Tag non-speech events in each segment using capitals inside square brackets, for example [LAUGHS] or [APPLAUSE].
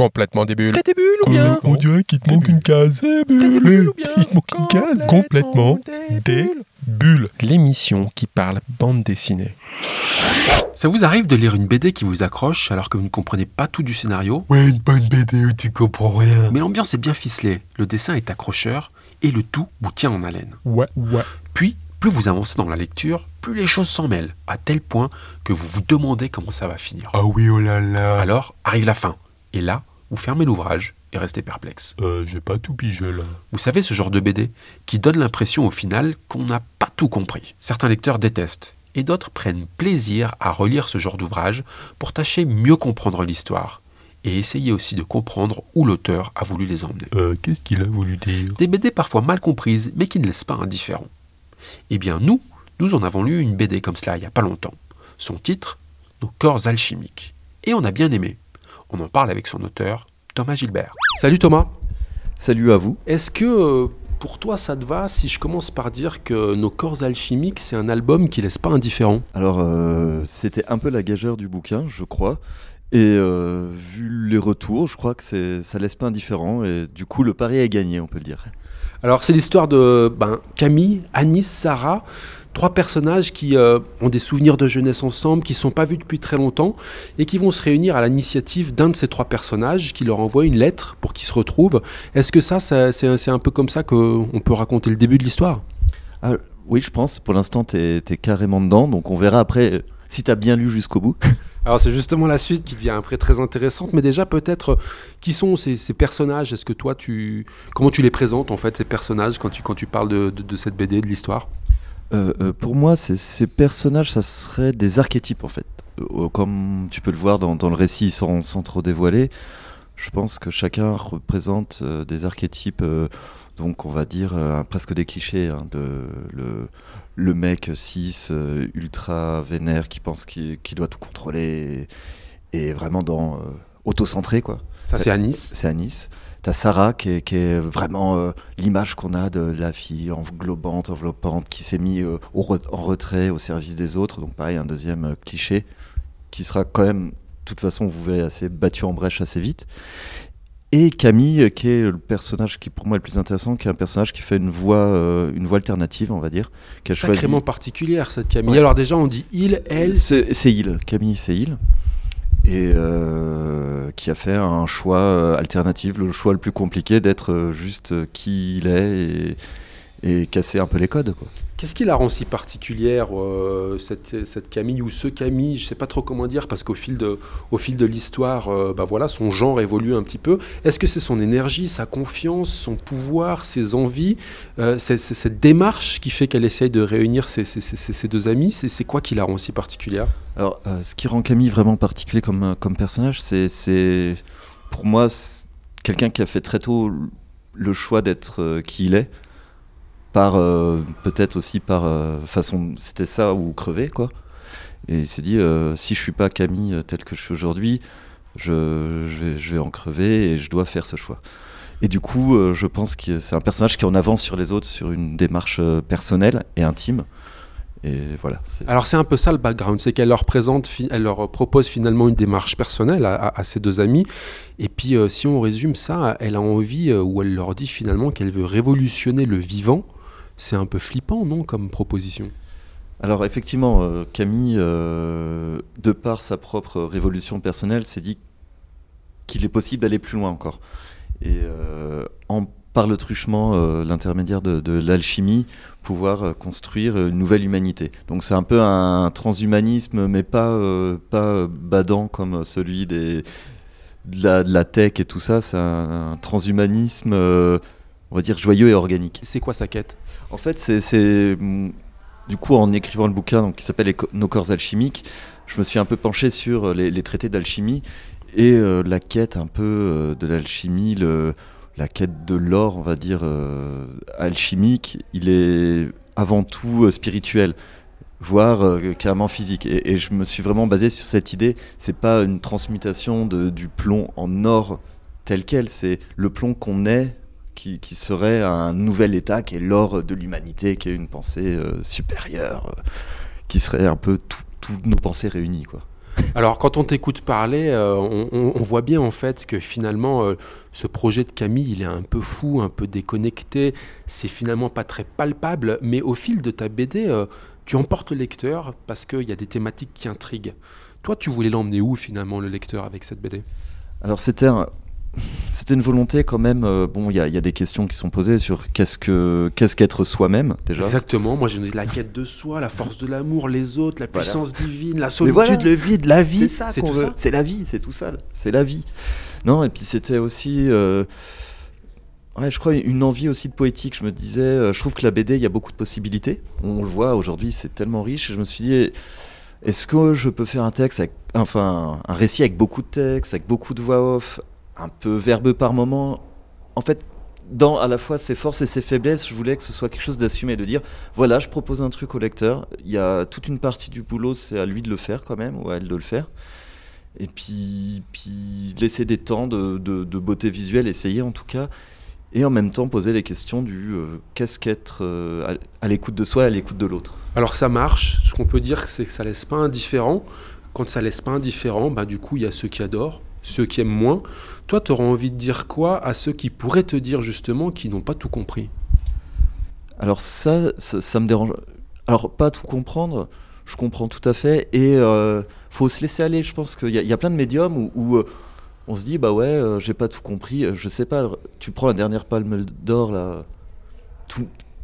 Complètement débile. T'es débile ou bien On dirait qu'il te manque une case. T'es débile ou bien Il te manque une case. Complètement débile. L'émission qui parle bande dessinée. Ça vous arrive de lire une BD qui vous accroche alors que vous ne comprenez pas tout du scénario? Ouais, une bonne BD où tu comprends rien. Mais l'ambiance est bien ficelée, le dessin est accrocheur et le tout vous tient en haleine. Ouais, ouais. Puis, plus vous avancez dans la lecture, plus les choses s'en mêlent, à tel point que vous vous demandez comment ça va finir. Ah oui, oh là là. Alors arrive la fin, et là, vous fermez l'ouvrage et restez perplexe. Euh, j'ai pas tout pigé là. Vous savez ce genre de BD qui donne l'impression au final qu'on n'a pas tout compris. Certains lecteurs détestent, et d'autres prennent plaisir à relire ce genre d'ouvrage pour tâcher mieux comprendre l'histoire, et essayer aussi de comprendre où l'auteur a voulu les emmener. Euh, qu'est-ce qu'il a voulu dire? Des BD parfois mal comprises, mais qui ne laissent pas indifférent. Eh bien, nous, nous en avons lu une BD comme cela il n'y a pas longtemps. Son titre, Nos corps alchimiques. Et on a bien aimé. On en parle avec son auteur, Thomas Gilbert. Salut Thomas Salut à vous. Est-ce que euh, pour toi ça te va si je commence par dire que Nos corps alchimiques, c'est un album qui laisse pas indifférent? Alors, euh, c'était un peu la gageure du bouquin, je crois. Et euh, vu les retours, je crois que ça laisse pas indifférent. Et du coup, le pari est gagné, on peut le dire. Alors c'est l'histoire de ben, Camille, Anis, Sarah, trois personnages qui euh, ont des souvenirs de jeunesse ensemble, qui ne sont pas vus depuis très longtemps, et qui vont se réunir à l'initiative d'un de ces trois personnages, qui leur envoie une lettre pour qu'ils se retrouvent. Est-ce que ça, ça- c'est un peu comme ça qu'on peut raconter le début de l'histoire? Ah, oui, je pense. Pour l'instant, t'es, t'es carrément dedans. Donc, on verra après euh, si t'as bien lu jusqu'au bout. [LAUGHS] Alors c'est justement la suite qui devient après très intéressante, mais déjà peut-être euh, qui sont ces, ces personnages? Est-ce que toi tu comment tu les présentes en fait ces personnages quand tu quand tu parles de, de- de cette BD de l'histoire? Euh, euh, pour moi, ces personnages, ça serait des archétypes en fait. Euh, comme tu peux le voir dans, dans le récit sans, sans trop dévoiler, je pense que chacun représente des archétypes, donc on va dire euh, presque des clichés, hein, de le, le mec cis, euh, ultra vénère, qui pense qu'il doit tout contrôler, et, et vraiment dans euh, auto-centré quoi. Ça c'est Anis. C'est à Nice. T'as Sarah qui est, qui est vraiment euh, l'image qu'on a de la fille englobante, enveloppante, qui s'est mise euh, re- en retrait au service des autres. Donc pareil, un deuxième euh, cliché qui sera quand même, de toute façon, vous verrez, assez battu en brèche assez vite. Et Camille, qui est le personnage qui pour moi est le plus intéressant, qui est un personnage qui fait une voix, euh, une voix alternative, on va dire, a choisi. Sacrément particulière cette Camille. Ouais. Alors déjà on dit il, elle. C'est il, Camille, c'est il. Et euh, qui a fait un choix euh, alternatif, le choix le plus compliqué d'être euh, juste qui il est et, et casser un peu les codes. Quoi. Qu'est-ce qui la rend si particulière euh, cette, cette Camille ou ce Camille Je sais pas trop comment dire parce qu'au fil de au fil de l'histoire, euh, bah voilà, son genre évolue un petit peu. Est-ce que c'est son énergie, sa confiance, son pouvoir, ses envies, euh, c'est, c'est cette démarche qui fait qu'elle essaye de réunir ces- ces- ces deux amis? C'est, c'est quoi qui la rend si particulière? Alors, euh, ce qui rend Camille vraiment particulier comme, comme personnage, c'est, c'est pour moi c'est quelqu'un qui a fait très tôt le choix d'être qui il est, par euh, peut-être aussi par euh, façon, c'était ça ou crever quoi. Et il s'est dit, euh, si je suis pas Camille tel que je suis aujourd'hui, je, je vais, en crever et je dois faire ce choix. Et du coup, je pense que c'est un personnage qui en avance sur les autres sur une démarche personnelle et intime. Et voilà. Alors c'est un peu ça le background, c'est qu'elle leur présente, elle leur propose finalement une démarche personnelle à, ses deux amis. Et puis si on résume ça, elle a envie euh, ou elle leur dit finalement qu'elle veut révolutionner le vivant. C'est un peu flippant, non, comme proposition? Alors effectivement, euh, Camille, euh, de par sa propre révolution personnelle, s'est dit qu'il est possible d'aller plus loin encore. Et euh, en, par le truchement, l'intermédiaire de, de l'alchimie, pouvoir construire une nouvelle humanité. Donc c'est un peu un transhumanisme, mais pas, pas badant comme celui des, de, la, de la tech et tout ça. C'est un, un transhumanisme, on va dire, joyeux et organique. C'est quoi sa quête? En fait, c'est- Du coup, en écrivant le bouquin qui s'appelle Nos corps alchimiques, je me suis un peu penché sur euh, les, traités d'alchimie et euh, la quête un peu euh, de l'alchimie, la quête de l'or, on va dire, alchimique. Il est avant tout spirituel, voire carrément physique. Et, je me suis vraiment basé sur cette idée. C'est pas une transmutation du plomb en or tel quel, c'est le plomb qu'on est qui, qui serait un nouvel état qui est l'or de l'humanité, qui est une pensée euh, supérieure, euh, qui serait un peu tout- toutes nos pensées réunies. Quoi. [LAUGHS] Alors, quand on t'écoute parler, euh, on, on- on voit bien en fait que finalement, ce projet de Camille, il est un peu fou, un peu déconnecté. C'est finalement pas très palpable, mais au fil de ta BD, tu emportes le lecteur parce qu'il y a des thématiques qui intriguent. Toi, tu voulais l'emmener où finalement le lecteur avec cette BD Alors c'était un- c'était une volonté quand même. euh, bon, il y, a- il y a des questions qui sont posées sur qu'est-ce que qu'est-ce qu'être soi-même déjà. Exactement. Moi, j'ai dit la quête de soi, la force de l'amour, les autres, la Voilà. puissance divine, la solitude, voilà. le vide, la vie. C'est ça c'est qu'on veut. ça. C'est la vie, c'est tout ça. C'est la vie. Non, et puis c'était aussi, euh, ouais, je crois, une envie aussi de poétique. Je me disais, euh, je trouve que la BD, il y a beaucoup de possibilités. On le voit aujourd'hui, c'est tellement riche. Je me suis dit, est-ce que je peux faire un texte, avec, enfin, un récit avec beaucoup de texte, avec beaucoup de voix off, un peu verbeux par moment En fait, dans à la fois ses forces et ses faiblesses, je voulais que ce soit quelque chose d'assumé, de dire voilà, je propose un truc au lecteur. Il y a toute une partie du boulot, c'est à lui de le faire quand même, ou à elle de le faire. Et puis, puis laisser des temps de, beauté visuelle, essayer en tout cas. Et en même temps poser les questions du euh, qu'est-ce qu'être euh, à, à l'écoute de soi et à l'écoute de l'autre. Alors ça marche. Ce qu'on peut dire, c'est que ça laisse pas indifférent. Quand ça laisse pas indifférent, bah, du coup, il y a ceux qui adorent, ceux qui aiment moins. Toi, tu auras envie de dire quoi à ceux qui pourraient te dire justement qu'ils n'ont pas tout compris? Alors ça, ça, me dérange. Alors pas tout comprendre, je comprends tout à fait. Et euh, faut se laisser aller. Je pense qu'il y, a- plein de médiums où, euh, on se dit bah ouais, euh, j'ai pas tout compris. Euh, Je sais pas. Tu prends la dernière palme d'or là.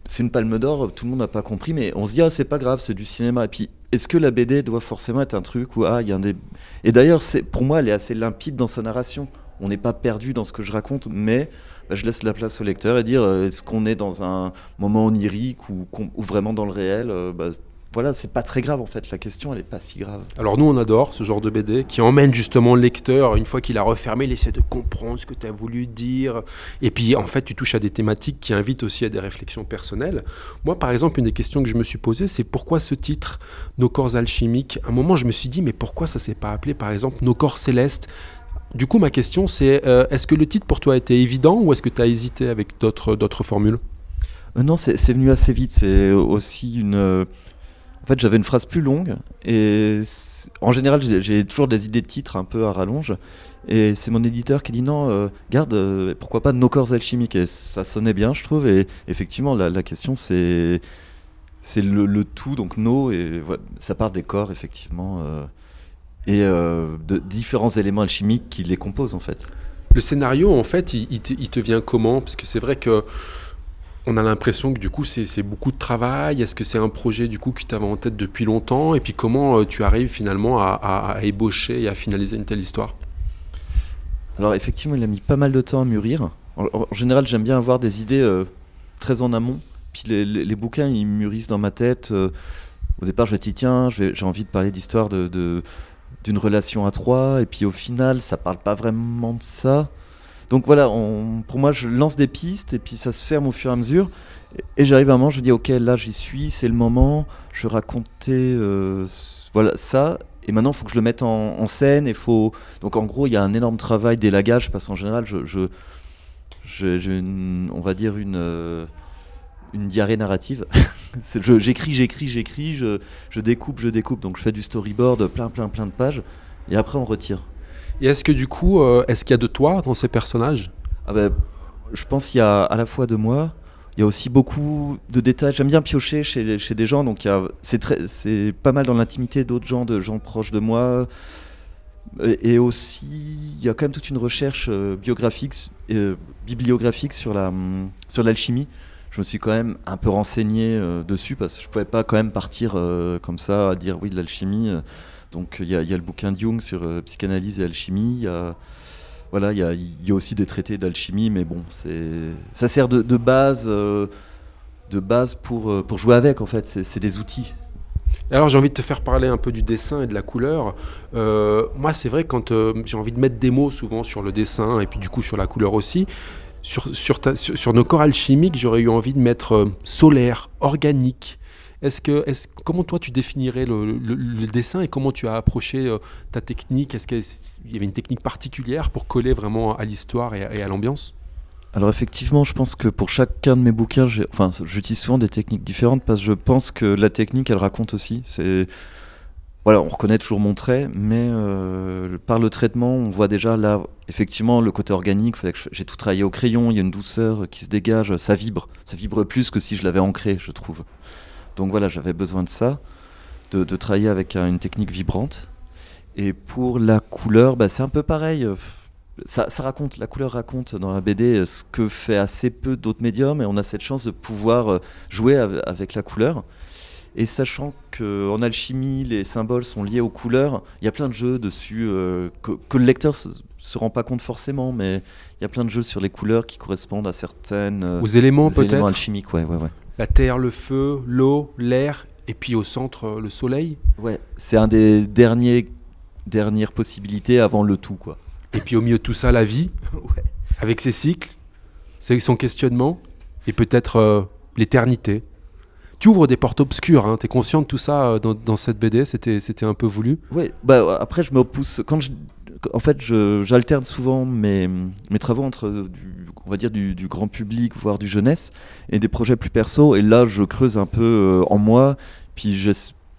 C'est une palme d'or, tout le monde n'a pas compris, mais on se dit ah c'est pas grave, c'est du cinéma. Et puis est-ce que la BD doit forcément être un truc où ah il y a un des et d'ailleurs pour moi elle est assez limpide dans sa narration. On n'est pas perdu dans ce que je raconte, mais bah, je laisse la place au lecteur et dire euh, est-ce qu'on est dans un moment onirique ou vraiment dans le réel euh, bah, Voilà, c'est pas très grave en fait. La question elle est pas si grave. Alors nous, on adore ce genre de BD qui emmène justement le lecteur, une fois qu'il a refermé, il essaie de comprendre ce que tu as voulu dire. Et puis en fait, tu touches à des thématiques qui invitent aussi à des réflexions personnelles. Moi, par exemple, une des questions que je me suis posée, c'est pourquoi ce titre, Nos corps alchimiques? À un moment, je me suis dit, mais pourquoi ça s'est pas appelé, par exemple, Nos corps célestes? Du coup, ma question, c'est euh, est-ce que le titre pour toi a été évident ou est-ce que tu as hésité avec d'autres formules? Euh, non, c'est c'est venu assez vite. C'est aussi une. En fait, j'avais une phrase plus longue et en général, j'ai toujours des idées de titres un peu à rallonge. Et c'est mon éditeur qui dit non, euh, garde, euh, pourquoi pas nos corps alchimiques? Et ça sonnait bien, je trouve. Et effectivement, la, question, c'est c'est le, tout, donc nos, et ça part des corps, effectivement, euh, et de différents éléments alchimiques qui les composent, en fait. Le scénario, en fait, il te vient comment? Parce que c'est vrai que on a l'impression que du coup, c'est beaucoup de travail. Est-ce que c'est un projet du coup que tu avais en tête depuis longtemps? Et puis comment euh, tu arrives finalement à, ébaucher et à finaliser une telle histoire? Alors effectivement, il a mis pas mal de temps à mûrir. En, général, j'aime bien avoir des idées euh, très en amont. Puis les, bouquins, ils mûrissent dans ma tête. euh, au départ, je me dis, tiens, j'ai envie de parler d'histoire de- d'une relation à trois. Et puis au final, ça parle pas vraiment de ça. Donc voilà, pour moi, je lance des pistes et puis ça se ferme au fur et à mesure. Et, j'arrive à un moment, je me dis, ok, là, j'y suis, c'est le moment. Je raconter euh, voilà, ça. Et maintenant, il faut que je le mette en, scène. Et faut... Donc en gros, il y a un énorme travail d'élagage parce qu'en général, je, je, j'ai on va dire une, euh, une diarrhée narrative. [LAUGHS] J'écris, j'écris, j'écris, je découpe, je découpe. Donc je fais du storyboard, plein, plein, plein de pages. Et après, on retire. Et est-ce que du coup, euh, est-ce qu'il y a de toi dans ces personnages? Ah ben, je pense qu'il y a à la fois de moi, il y a aussi beaucoup de détails. J'aime bien piocher chez, des gens, donc c'est pas mal dans l'intimité d'autres gens, de gens proches de moi. Et, aussi, il y a quand même toute une recherche euh, biographique, euh, bibliographique sur la sur l'alchimie. Je me suis quand même un peu renseigné euh, dessus parce que je pouvais pas quand même partir comme ça à dire oui de l'alchimie. Donc il y, a- le bouquin de Jung sur euh, psychanalyse et alchimie. Il y a voilà, il y a, aussi des traités d'alchimie, mais bon, ça sert de, base, euh, de base pour, euh, pour jouer avec en fait. C'est des outils. Alors j'ai envie de te faire parler un peu du dessin et de la couleur. Moi c'est vrai quand j'ai envie de mettre des mots souvent sur le dessin et puis du coup sur la couleur aussi. Sur, nos corps alchimiques j'aurais eu envie de mettre solaire, organique. Est-ce que, comment toi tu définirais le, dessin et comment tu as approché euh, ta technique? Est-ce qu'il y avait une technique particulière pour coller vraiment à l'histoire et, à- l'ambiance? Alors effectivement, je pense que pour chacun de mes bouquins, enfin, j'utilise souvent des techniques différentes parce que je pense que la technique, elle raconte aussi. C'est voilà, on reconnaît toujours mon trait, mais euh, par le traitement, on voit déjà là, effectivement, le côté organique. J'ai tout travaillé au crayon, il y a une douceur qui se dégage, ça vibre. Ça vibre plus que si je l'avais ancré, je trouve. Donc voilà, j'avais besoin de ça, de, de travailler avec une technique vibrante. Et pour la couleur, bah, c'est un peu pareil. euh, Ça, ça raconte, la couleur raconte dans la BD euh, ce que fait assez peu d'autres médiums, et on a cette chance de pouvoir euh, jouer av- avec la couleur. Et sachant qu'en alchimie, les symboles sont liés aux couleurs, il y a plein de jeux dessus euh, que, que le lecteur se, se rend pas compte forcément, mais il y a plein de jeux sur les couleurs qui correspondent à certaines Aux éléments éléments peut-être? alchimiques. Ouais, ouais, ouais. La terre, le feu, l'eau, l'air, et puis au centre, euh, le soleil. Ouais, c'est un des derniers dernières possibilités avant le tout, quoi. Et puis au milieu de tout ça, la vie, [LAUGHS] Ouais. avec ses cycles, c'est son questionnement, et peut-être euh, l'éternité. Tu ouvres des portes obscures, hein, tu es conscient de tout ça euh, dans, cette BD, c'était un peu voulu? Ouais, bah après je me pousse quand je en fait j'alterne souvent mes, mes travaux entre du, on va dire du, grand public voire du jeunesse et des projets plus perso et là je creuse un peu euh, en moi puis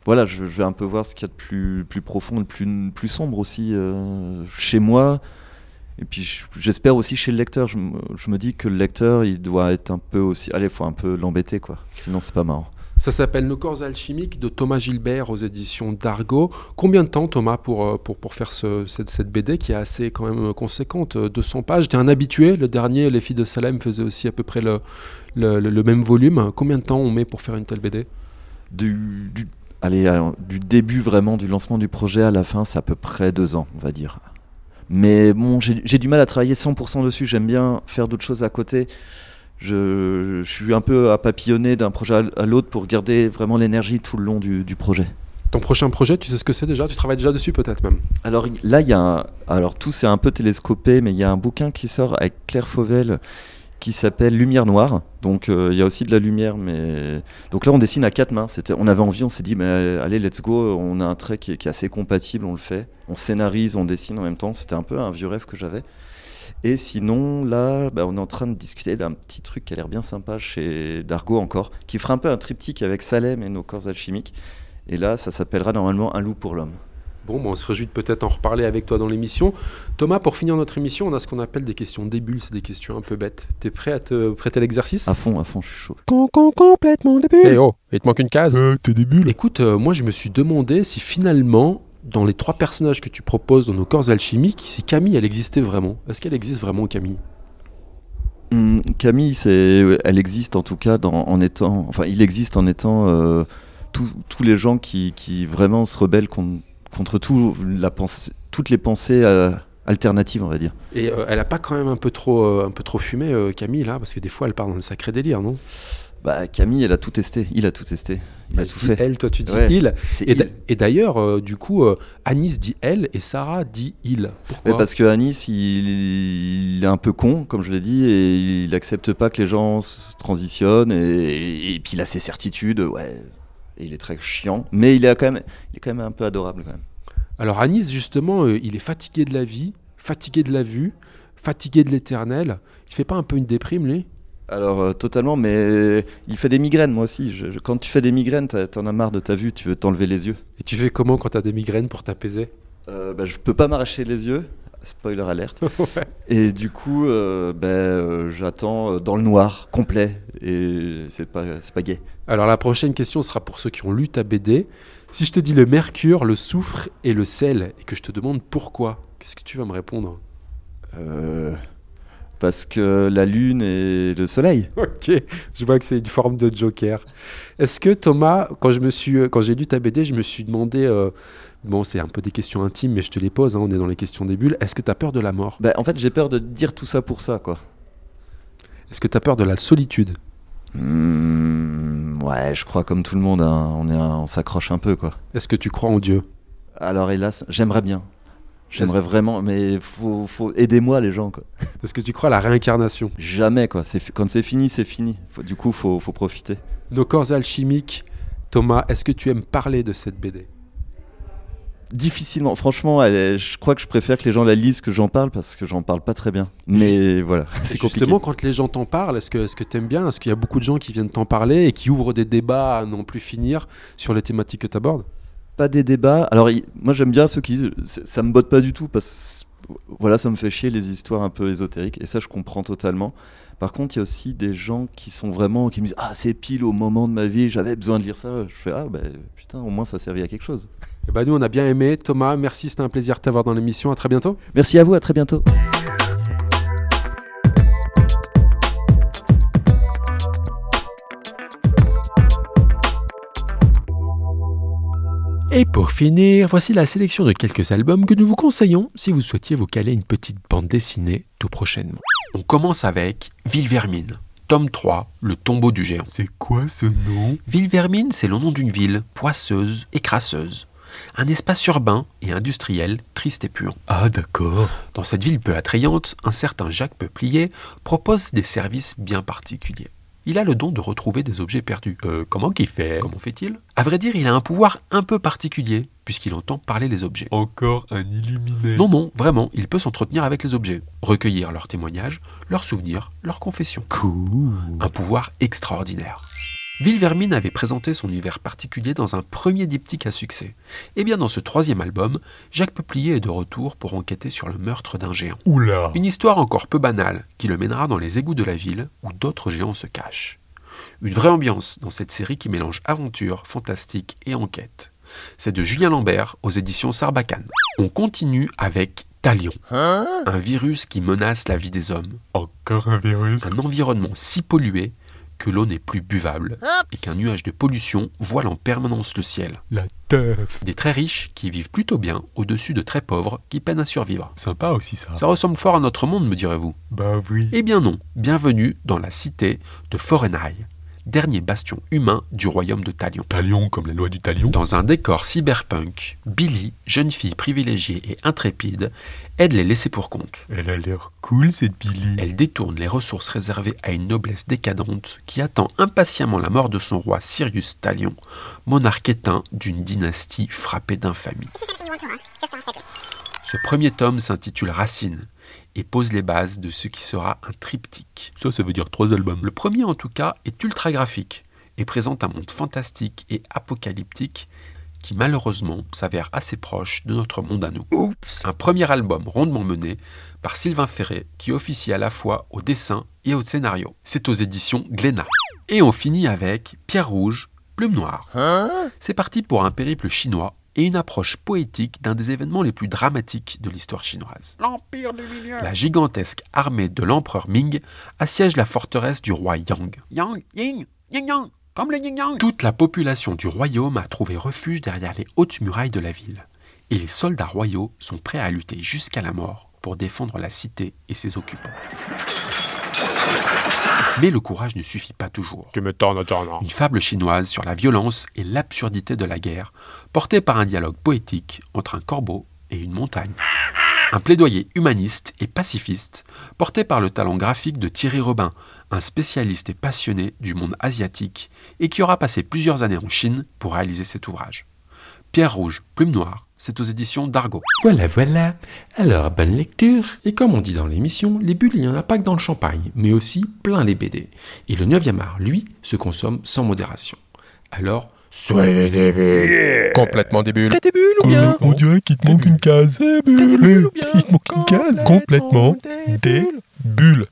voilà je vais un peu voir ce qu'il y a de plus plus profond de plus plus sombre aussi euh, chez moi et puis je- j'espère aussi chez le lecteur je, me- je me dis que le lecteur il doit être un peu aussi allez faut un peu l'embêter quoi sinon c'est pas marrant Ça s'appelle Nos corps alchimiques de Thomas Gilbert aux éditions d'Argo. Combien de temps, Thomas, pour, euh, pour, pour faire ce- cette, cette BD qui est assez quand même conséquente euh, 200 pages? T'es un habitué? Le dernier, Les filles de Salem, faisait aussi à peu près le, le, le- le même volume. Combien de temps on met pour faire une telle BD du, du- allez, alors, du début vraiment du lancement du projet à la fin, c'est à peu près deux ans, on va dire. Mais bon, j'ai du mal à travailler 100% dessus. J'aime bien faire d'autres choses à côté. Je, je suis un peu à papillonner d'un projet à l'autre pour garder vraiment l'énergie tout le long du, du projet. Ton prochain projet, tu sais ce que c'est déjà? Tu travailles déjà dessus peut-être même? Alors là, il y a un- alors tout c'est un peu télescopé, mais il y a un bouquin qui sort avec Claire Fauvel qui s'appelle Lumière Noire. Donc euh, il y a aussi de la lumière, mais donc là on dessine à quatre mains. C'était, on avait envie, on s'est dit, mais euh, allez, let's go. On a un trait qui est, assez compatible, on le fait. On scénarise, on dessine en même temps. C'était un peu un vieux rêve que j'avais. Et sinon, là, bah, on est en train de discuter d'un petit truc qui a l'air bien sympa chez Dargo encore, qui fera un peu un triptyque avec Salem et nos corps alchimiques. Et là, ça s'appellera normalement Un loup pour l'homme. Bon, bon, on se réjouit de peut-être en reparler avec toi dans l'émission. Thomas, pour finir notre émission, on a ce qu'on appelle des questions débules, c'est des questions un peu bêtes. T'es prêt à te prêter à l'exercice? À fond, à fond, je suis chaud. Con, con, complètement Eh débile. oh, il te manque une case. Euh, t'es débile. Écoute, euh, moi je me suis demandé si finalement, dans les trois personnages que tu proposes dans nos corps alchimiques, si Camille, elle existait vraiment. Est-ce qu'elle existe vraiment, Camille? Hum, Camille, c'est, elle existe en tout cas dans, en étant, enfin, il existe en étant euh, tous- tous les gens qui, qui vraiment se rebellent contre, contre tout la pensée, toutes les pensées euh, alternatives, on va dire. Et euh, elle a pas quand même un peu trop, euh, un peu trop fumé, euh, Camille, là? Parce que des fois, elle part dans un sacré délire, non? Bah, Camille, elle a tout testé, il a tout testé, il a Elle tout fait. Elle, toi tu dis Ouais. il. Et, il. d'a- et d'ailleurs, du coup, Anis dit elle et Sarah dit il. Pourquoi? Mais parce que Anis, il, il est un peu con, comme je l'ai dit, et il accepte pas que les gens se transitionnent, et, et puis il a ses certitudes, ouais, et il est très chiant, mais il est quand même, il est quand même un peu adorable quand même. Alors Anis, justement, euh, il est fatigué de la vie, fatigué de la vue, fatigué de l'éternel. Il fait pas un peu une déprime, lui? Alors euh, totalement, mais il fait des migraines, moi aussi. Je- je- quand tu fais des migraines, t'en as marre de ta vue, tu veux t'enlever les yeux. Et tu fais comment quand t'as des migraines pour t'apaiser? Euh, bah, je peux pas m'arracher les yeux, spoiler alerte. [LAUGHS] Et du coup, euh, bah, euh, j'attends euh, dans le noir complet, et c'est pas, c'est pas gay. Alors la prochaine question sera pour ceux qui ont lu ta BD. Si je te dis le mercure, le soufre et le sel, et que je te demande pourquoi, qu'est-ce que tu vas me répondre? Euh, parce que la lune et le soleil. [LAUGHS] Ok, je vois que c'est une forme de joker. Est-ce que Thomas, quand je me suis, quand j'ai lu ta BD, je me suis demandé, euh, bon, c'est un peu des questions intimes, mais je te les pose. hein, on est dans les questions des bulles. Est-ce que tu as peur de la mort? Bah, en fait, j'ai peur de dire tout ça pour ça, quoi. Est-ce que tu as peur de la solitude? Hmm, ouais, je crois comme tout le monde, hein, on, est on s'accroche un peu, quoi. Est-ce que tu crois en Dieu? Alors hélas, j'aimerais bien. J'aimerais vraiment, mais faut, faut aidez-moi les gens. Est-ce [LAUGHS] que tu crois à la réincarnation Jamais quoi. Quand c'est fini, c'est fini. Faut- du coup, faut, faut profiter. Nos corps alchimiques. Thomas, est-ce que tu aimes parler de cette BD Difficilement. Franchement, est- je crois que je préfère que les gens la lisent que j'en parle parce que j'en parle pas très bien. Mais voilà, [LAUGHS] c'est compliqué. Justement, quand les gens t'en parlent, est-ce que est-ce que t'aimes bien? Est-ce qu'il y a beaucoup de gens qui viennent t'en parler et qui ouvrent des débats à n'en plus finir sur les thématiques que tu abordes pas des débats. Alors, il- moi, j'aime bien ceux qui disent ça me botte pas du tout parce que voilà, ça me fait chier les histoires un peu ésotériques et ça, je comprends totalement. Par contre, il y a aussi des gens qui sont vraiment qui me disent ah c'est pile au moment de ma vie, j'avais besoin de lire ça. Je fais ah bah putain, au moins ça servait à quelque chose. Eh ben, nous, on a bien aimé. Thomas, merci, c'était un plaisir de t'avoir dans l'émission. À très bientôt. Merci à vous, à très bientôt. Et pour finir, voici la sélection de quelques albums que nous vous conseillons si vous souhaitiez vous caler une petite bande dessinée tout prochainement. On commence avec Ville Vermine, tome 3, Le tombeau du géant. C'est quoi ce nom? Ville Vermine, c'est le nom d'une ville poisseuse et crasseuse. Un espace urbain et industriel triste et puant. Ah d'accord. Dans cette ville peu attrayante, un certain Jacques Peuplier propose des services bien particuliers. Il a le don de retrouver des objets perdus. Euh, comment qu'il fait Comment fait-il? À vrai dire, il a un pouvoir un peu particulier, puisqu'il entend parler les objets. Encore un illuminé. Non, non, vraiment, il peut s'entretenir avec les objets, recueillir leurs témoignages, leurs souvenirs, leurs confessions. Cool. Un pouvoir extraordinaire. Villevermine avait présenté son univers particulier dans un premier diptyque à succès. Et bien dans ce troisième album, Jacques Peuplier est de retour pour enquêter sur le meurtre d'un géant. Oula. Une histoire encore peu banale qui le mènera dans les égouts de la ville où d'autres géants se cachent. Une vraie ambiance dans cette série qui mélange aventure, fantastique et enquête. C'est de Julien Lambert aux éditions Sarbacane. On continue avec Talion, un virus qui menace la vie des hommes, Encore un virus? un environnement si pollué que l'eau n'est plus buvable et qu'un nuage de pollution voile en permanence le ciel. La teuf. Des très riches qui vivent plutôt bien au-dessus de très pauvres qui peinent à survivre. Sympa aussi ça. Ça ressemble fort à notre monde, me direz-vous. Bah oui. Eh bien non, bienvenue dans la cité de Forenheim, dernier bastion humain du royaume de Talion. Talion comme la loi du talion. Dans un décor cyberpunk, Billy, jeune fille privilégiée et intrépide, aide les laissés pour compte. Elle a l'air cool cette Billy. Elle détourne les ressources réservées à une noblesse décadente qui attend impatiemment la mort de son roi Sirius Talion, monarque éteint d'une dynastie frappée d'infamie. Ce premier tome s'intitule Racine et pose les bases de ce qui sera un triptyque. Ça, ça veut dire trois albums. Le premier en tout cas est ultra graphique et présente un monde fantastique et apocalyptique qui malheureusement s'avère assez proche de notre monde à nous. Un premier album rondement mené par Sylvain Ferré qui officie à la fois au dessin et au scénario. C'est aux éditions Glénat. Et on finit avec Pierre Rouge, Plume Noire. C'est parti pour un périple chinois et une approche poétique d'un des événements les plus dramatiques de l'histoire chinoise. L'Empire du Milieu. La gigantesque armée de l'empereur Ming assiège la forteresse du roi Yang. Yang, yin, yin yang, comme le yin yang. Toute la population du royaume a trouvé refuge derrière les hautes murailles de la ville. Et les soldats royaux sont prêts à lutter jusqu'à la mort pour défendre la cité et ses occupants. Mais le courage ne suffit pas toujours. Tu attends. Une fable chinoise sur la violence et l'absurdité de la guerre, portée par un dialogue poétique entre un corbeau et une montagne. Un plaidoyer humaniste et pacifiste, porté par le talent graphique de Thierry Robin, un spécialiste et passionné du monde asiatique, et qui aura passé plusieurs années en Chine pour réaliser cet ouvrage. Pierre Rouge, Plume Noire, c'est aux éditions d'Argo. Voilà, voilà. Alors, bonne lecture. Et comme on dit dans l'émission, les bulles, il n'y en a pas que dans le champagne, mais aussi plein les BD. Et le 9e art, lui, se consomme sans modération. Alors, soyez des bulles. Complètement des bulles. des bulles Euh, on dirait qu'il te manque une case. Il te manque une case. Complètement des bulles.